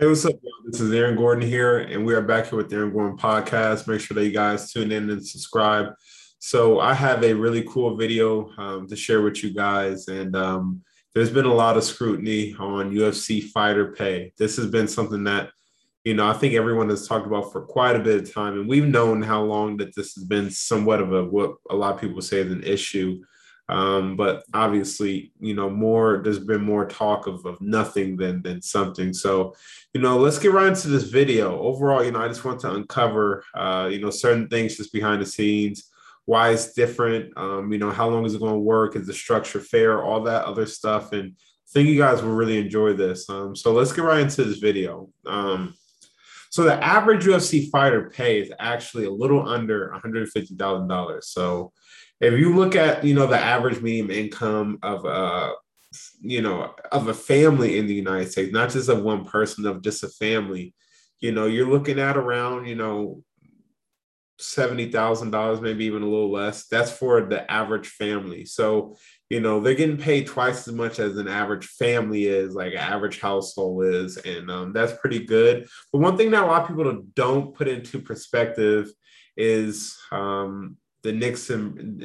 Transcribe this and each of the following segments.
Hey, what's up, y'all? This is Aaron Gordon here, and we are back here with the Aaron Gordon podcast. Make sure that you guys tune in and subscribe. So, I have a really cool video um, to share with you guys, and um, there's been a lot of scrutiny on UFC fighter pay. This has been something that, you know, I think everyone has talked about for quite a bit of time, and we've known how long that this has been somewhat of a what a lot of people say is an issue. Um, but obviously, you know, more there's been more talk of, of nothing than than something. So, you know, let's get right into this video. Overall, you know, I just want to uncover uh, you know, certain things just behind the scenes, why it's different, um, you know, how long is it going to work, is the structure fair, all that other stuff. And I think you guys will really enjoy this. Um, so let's get right into this video. Um, so the average UFC fighter pay is actually a little under $150,000. So if you look at you know the average medium income of a you know of a family in the United States, not just of one person, of just a family, you know, you're looking at around you know seventy thousand dollars, maybe even a little less. That's for the average family. So you know they're getting paid twice as much as an average family is, like an average household is, and um, that's pretty good. But one thing that a lot of people don't put into perspective is um, the Nixon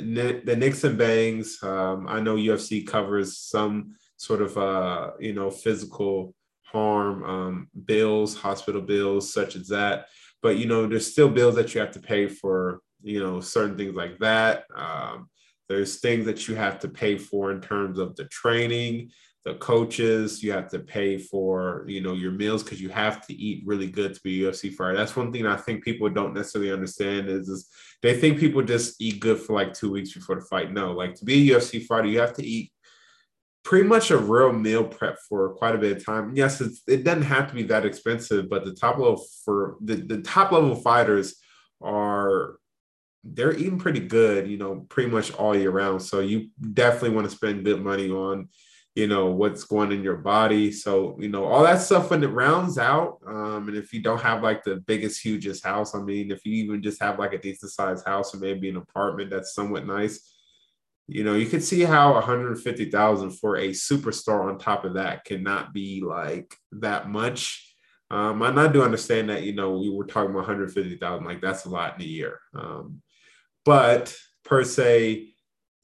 the Nixon bangs. Um, I know UFC covers some sort of uh, you know physical harm um, bills, hospital bills, such as that. But you know, there's still bills that you have to pay for you know certain things like that. Um, there's things that you have to pay for in terms of the training the coaches you have to pay for you know your meals because you have to eat really good to be ufc fighter. That's one thing i think people don't necessarily understand is, is they think people just eat good for like two weeks before the fight. No like to be a ufc fighter you have to eat pretty much a real meal prep for quite a bit of time. Yes it doesn't have to be that expensive but the top level for the, the top level fighters are they're eating pretty good you know pretty much all year round. So you definitely want to spend good money on you know what's going in your body. So you know all that stuff when it rounds out um, and if you don't have like the biggest hugest house i mean if you even just have like a decent sized house or maybe an apartment that's somewhat nice you know you can see how 150000 for a superstar on top of that cannot be like that much. Um, and i do understand that you know we were talking about 150000 like that's a lot in a year. Um, but per se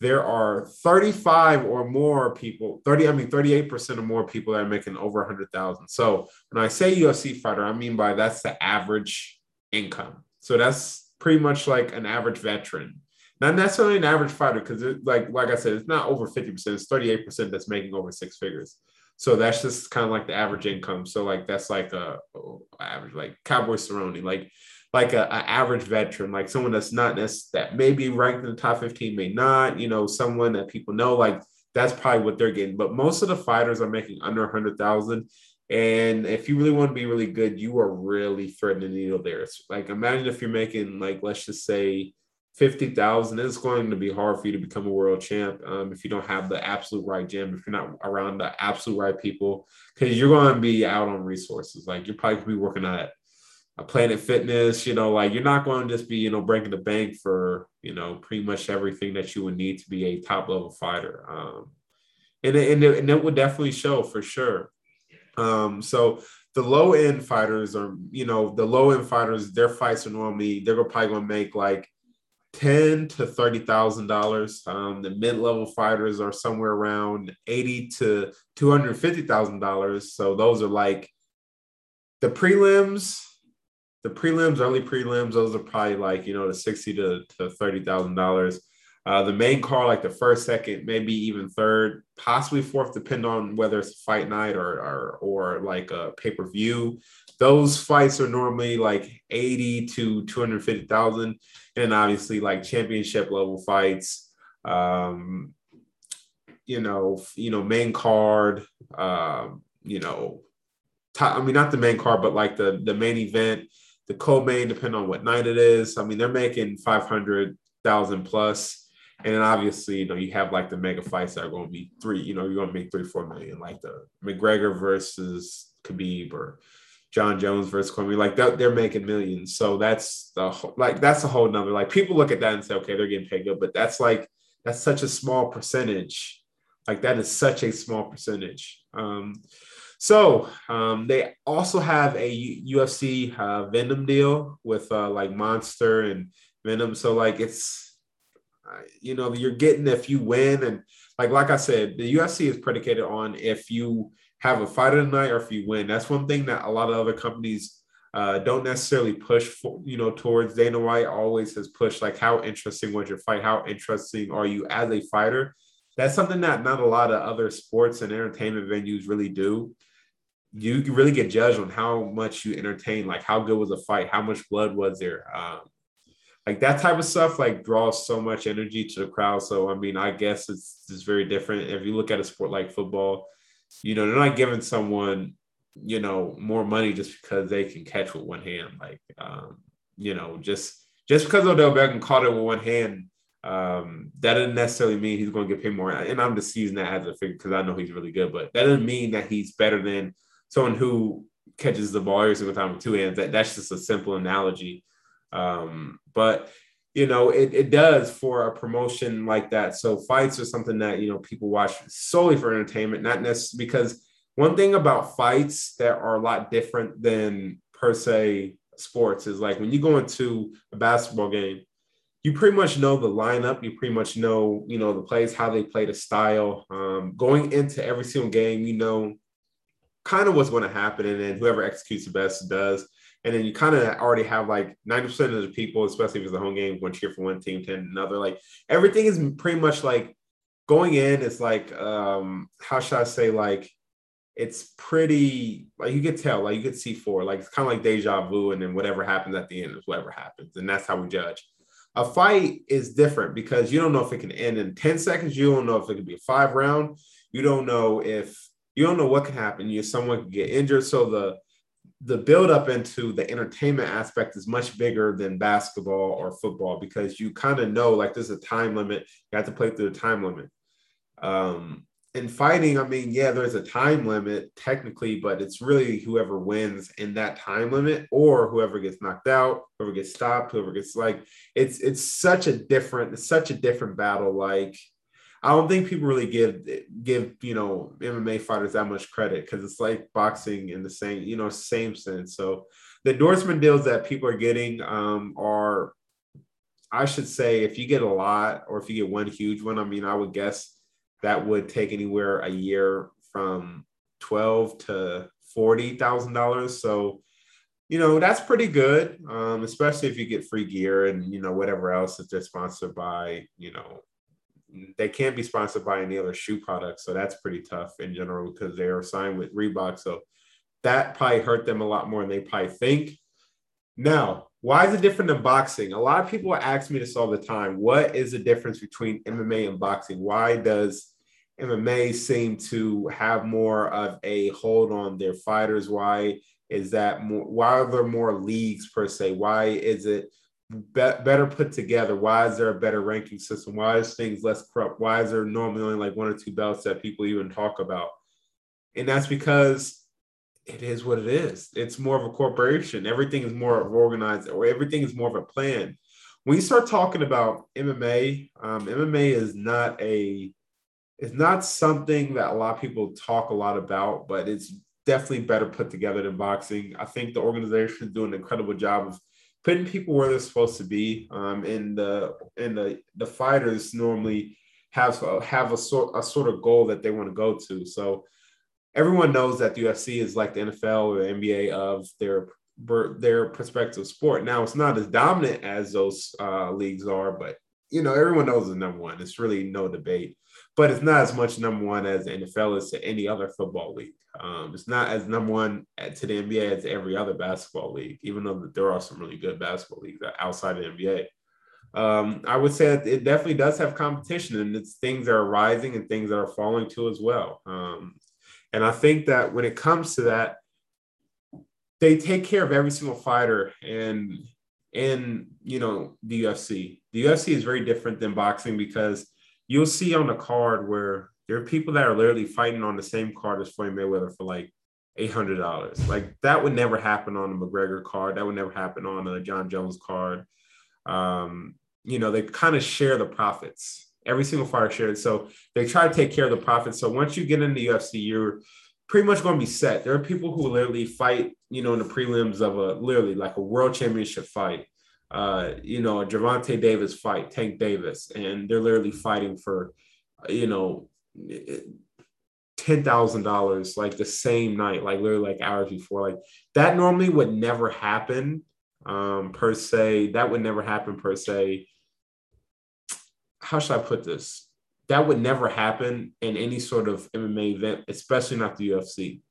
there are 35 or more people 30 i mean 38% or more people that are making over 100000 so when i say ufc fighter i mean by that's the average income. So that's pretty much like an average veteran. Not necessarily an average fighter because like like i said it's not over 50% it's 38% that's making over six figures. So that's just kind of like the average income. So like that's like a average like cowboy cerrone like like a, a, average veteran, like someone that's not that may be ranked in the top 15, may not, you know, someone that people know, like that's probably what they're getting. But most of the fighters are making under 100,000. And if you really want to be really good, you are really threading the needle there. It's like imagine if you're making like let's just say 50,000, it's going to be hard for you to become a world champ um, if you don't have the absolute right gym, if you're not around the absolute right people, because you're going to be out on resources. Like you're probably going to be working at Planet Fitness, you know, like you're not going to just be, you know, breaking the bank for, you know, pretty much everything that you would need to be a top level fighter. Um, and, it, and, it, and it would definitely show for sure. Um, so the low end fighters are, you know, the low end fighters, their fights are normally, they're probably going to make like ten to thirty thousand dollars. Um, the mid level fighters are somewhere around eighty to two hundred fifty thousand dollars. So those are like the prelims the prelims, early prelims, those are probably like you know the sixty to, to thirty thousand uh, dollars. The main card, like the first, second, maybe even third, possibly fourth, depending on whether it's fight night or or, or like a pay per view. Those fights are normally like eighty to two hundred fifty thousand, and obviously like championship level fights. Um, you know, you know, main card. Um, you know, I mean, not the main card, but like the the main event the co-main, depending on what night it is. I mean, they're making 500,000 plus. And then obviously, you know, you have like the mega fights that are going to be three, you know, you're going to make three, four million, like the McGregor versus Khabib or Jon Jones versus Cormier. Like they're, they're making millions. So that's the whole, like, that's a whole number. Like people look at that and say, okay, they're getting paid good, but that's like, that's such a small percentage. Like that is such a small percentage. Um, So um, they also have a UFC uh, Venum deal with uh, like Monster and Venum. So like it's uh, you know you're getting if you win and like like I said, the UFC is predicated on if you have a fight of the night or if you win. That's one thing that a lot of other companies uh, don't necessarily push for, you know, towards Dana White always has pushed like how interesting was your fight? How interesting are you as a fighter? That's something that not a lot of other sports and entertainment venues really do. You, really get judged on how much you entertain, like how good was the fight, how much blood was there. Um, like that type of stuff like draws so much energy to the crowd. So I mean, I guess it's, it's very different. If you look at a sport like football, you know, they're not giving someone you know, more money just because they can catch with one hand. Like, um, you know, just just because Odell Beckham caught it with one hand, um, that doesn't necessarily mean he's going to get paid more. And I'm just using that as a figure because I know he's really good, but that doesn't mean that he's better than someone who catches the ball every single time with two hands. That that's just a simple analogy. Um, but you know, it, it does for a promotion like that. So fights are something that you know people watch solely for entertainment, not necessarily because one thing about fights that are a lot different than per se sports is like when you go into a basketball game, you pretty much know the lineup. You pretty much know, you know, the plays, how they play the style. Um, going into every single game, you know, kind of what's going to happen, and then whoever executes the best does. And then you kind of already have like 90% of the people, especially if it's a home game, to cheer for one team, 10 another. Like everything is pretty much like going in. It's like, um, how should I say, like it's pretty like you could tell, like you could see four, like it's kind of like deja vu, and then whatever happens at the end is whatever happens, and that's how we judge. A fight is different because you don't know if it can end in 10 seconds, you don't know if it could be a five round, you don't know if you don't know what can happen. You someone could get injured. So the the build up into the entertainment aspect is much bigger than basketball or football because you kind of know like there's a time limit. You have to play through the time limit. Um, in fighting, I mean, yeah, there's a time limit technically, but it's really whoever wins in that time limit or whoever gets knocked out, whoever gets stopped, whoever gets like it's it's such a different, it's such a different battle. Like I don't think people really give give you know MMA fighters that much credit because it's like boxing in the same you know same sense. So the endorsement deals that people are getting um, are, I should say, if you get a lot or if you get one huge one, I mean, I would guess that would take anywhere a year from twelve to forty thousand dollars. So, you know, that's pretty good, um, especially if you get free gear and you know whatever else if they're sponsored by. You know, they can't be sponsored by any other shoe products, so that's pretty tough in general because they are signed with Reebok. So that probably hurt them a lot more than they probably think. Now, why is it different than boxing? A lot of people ask me this all the time. What is the difference between MMA and boxing? Why does MMA seem to have more of a hold on their fighters? Why is that more? Why are there more leagues per se? Why is it be- better put together? Why is there a better ranking system? Why is things less corrupt? Why is there normally only like one or two belts that people even talk about? And that's because it is what it is. It's more of a corporation. Everything is more organized, or everything is more of a plan. When you start talking about MMA, um, MMA is not a it's not something that a lot of people talk a lot about, but it's definitely better put together than boxing. I think the organization is doing an incredible job of putting people where they're supposed to be. Um, and the and the the fighters normally have have a sort a sort of goal that they want to go to. So everyone knows that the UFC is like the NFL or the NBA of their their prospective sport. Now it's not as dominant as those uh, leagues are, but you know everyone knows the number one. It's really no debate but it's not as much number one as the NFL is to any other football league. Um, it's not as number one to the NBA as every other basketball league, even though there are some really good basketball leagues outside of the NBA. Um, I would say it definitely does have competition, and it's things that are rising and things that are falling too as well. Um, and I think that when it comes to that, they take care of every single fighter, and in you know the UFC, the UFC is very different than boxing because you'll see on the card where there are people that are literally fighting on the same card as Floyd Mayweather for like eight hundred dollars. Like that would never happen on a McGregor card. That would never happen on a Jon Jones card. Um, you know, they kind of share the profits. Every single fighter shares. So they try to take care of the profits. So once you get into the UFC, you're pretty much going to be set. There are people who literally fight, you know, in the prelims of a literally like a world championship fight. Uh, you know, a Gervonta Davis fight, Tank Davis, and they're literally fighting for, you know, ten thousand dollars like the same night, like literally like hours before. Like that normally would never happen um, per se. That would never happen per se. How should I put this? That would never happen in any sort of MMA event, especially not the UFC.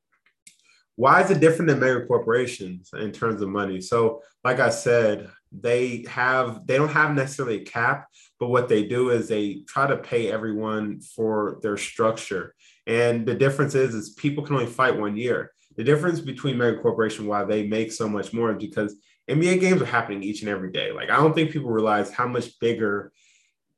Why is it different than mega corporations in terms of money? So, like I said, they have they don't have necessarily a cap, but what they do is they try to pay everyone for their structure. And the difference is, is people can only fight one year. The difference between mega corporation why they make so much more is because NBA games are happening each and every day. Like I don't think people realize how much bigger,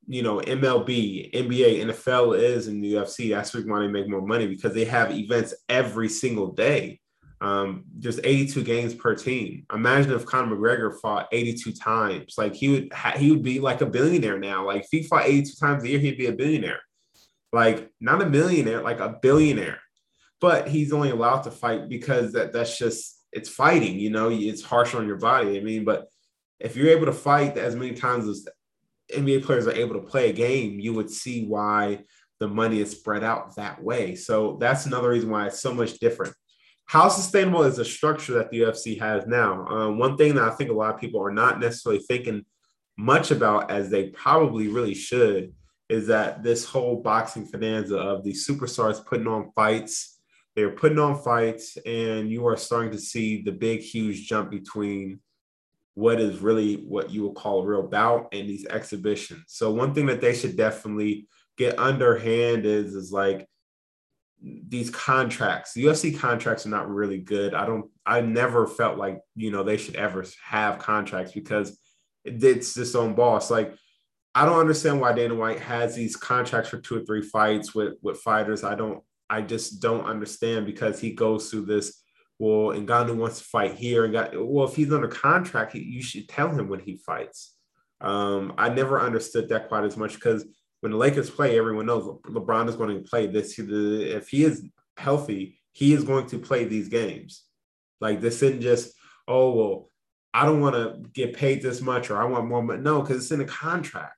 you know, MLB, NBA, NFL is in the UFC. That's why they make more money because they have events every single day. Um, there's 82 games per team. Imagine if Conor McGregor fought 82 times. Like he would ha- he would be like a billionaire now. Like if he fought 82 times a year, he'd be a billionaire. Like not a millionaire, like a billionaire. But he's only allowed to fight because that that's just it's fighting, you know, it's harsh on your body. I mean, but if you're able to fight as many times as NBA players are able to play a game, you would see why the money is spread out that way. So that's another reason why it's so much different. How sustainable is the structure that the UFC has now? Um, one thing that I think a lot of people are not necessarily thinking much about, as they probably really should, is that this whole boxing finanza of the superstars putting on fights they're putting on fights, and you are starting to see the big, huge jump between what is really what you would call a real bout and these exhibitions. So one thing that they should definitely get underhand is is like these contracts. UFC contracts are not really good. I don't. I never felt like you know they should ever have contracts because it's its own boss. Like I don't understand why Dana White has these contracts for two or three fights with with fighters. I don't I just don't understand because he goes through this. Well, and Ngannou wants to fight here, and got well. If he's under contract, he, you should tell him when he fights. Um, I never understood that quite as much because when the Lakers play, everyone knows LeBron is going to play this. If he is healthy, he is going to play these games. Like this isn't just oh well, I don't want to get paid this much or I want more. But no, because it's in a contract.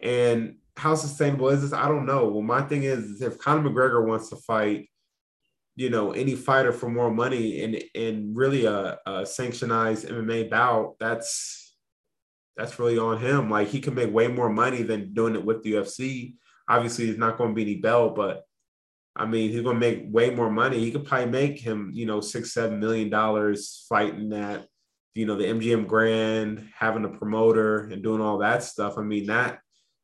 And how sustainable is this? I don't know. Well, my thing is, if Conor McGregor wants to fight, you know, any fighter for more money and and really a, a sanctionized MMA bout, that's that's really on him. Like he can make way more money than doing it with the UFC. Obviously, it's not going to be any belt, but I mean, he's going to make way more money. He could probably make him, you know, six, seven million dollars fighting that, you know, the MGM Grand, having a promoter and doing all that stuff. I mean, that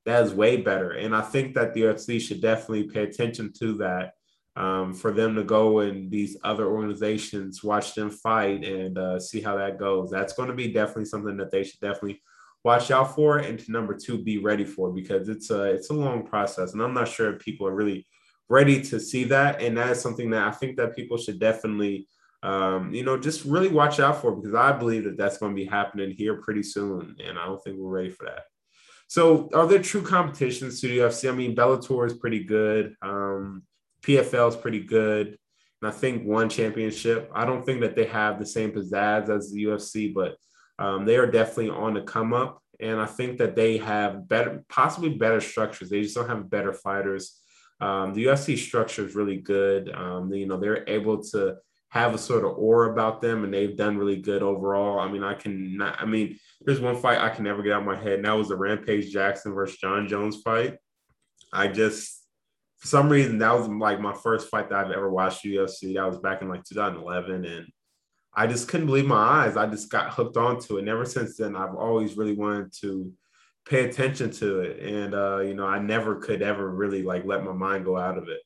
that is way better. And I think that the UFC should definitely pay attention to that um, for them to go and these other organizations, watch them fight and uh, see how that goes. That's going to be definitely something that they should definitely watch out for. And to number two, be ready for because it's a, it's a long process. And I'm not sure if people are really ready to see that. And that is something that I think that people should definitely um, you know, just really watch out for because I believe that that's going to be happening here pretty soon, and I don't think we're ready for that. So, are there true competitions to the UFC? I mean, Bellator is pretty good. Um, PFL is pretty good. And I think one championship. I don't think that they have the same pizzazz as the UFC, but um, they are definitely on the come up. And I think that they have better, possibly better structures. They just don't have better fighters. Um, the UFC structure is really good. Um, you know, they're able to have a sort of aura about them, and they've done really good overall. I mean, I can not. I mean, there's one fight I can never get out of my head, and that was the Rampage Jackson versus Jon Jones fight. I just, for some reason, that was like my first fight that I've ever watched UFC. That was back in like 2011, and I just couldn't believe my eyes. I just got hooked onto it, and ever since then, I've always really wanted to pay attention to it, and uh, you know, I never could ever really like let my mind go out of it.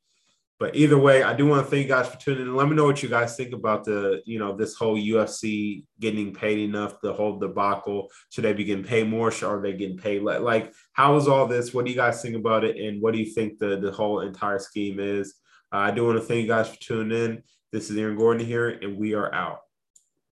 But either way, I do want to thank you guys for tuning in. Let me know what you guys think about the, you know, this whole UFC getting paid enough, the whole debacle. Should they be getting paid more? Or are they getting paid? Like, how is all this? What do you guys think about it? And what do you think the, the whole entire scheme is? Uh, I do want to thank you guys for tuning in. This is Aaron Gordon here, and we are out.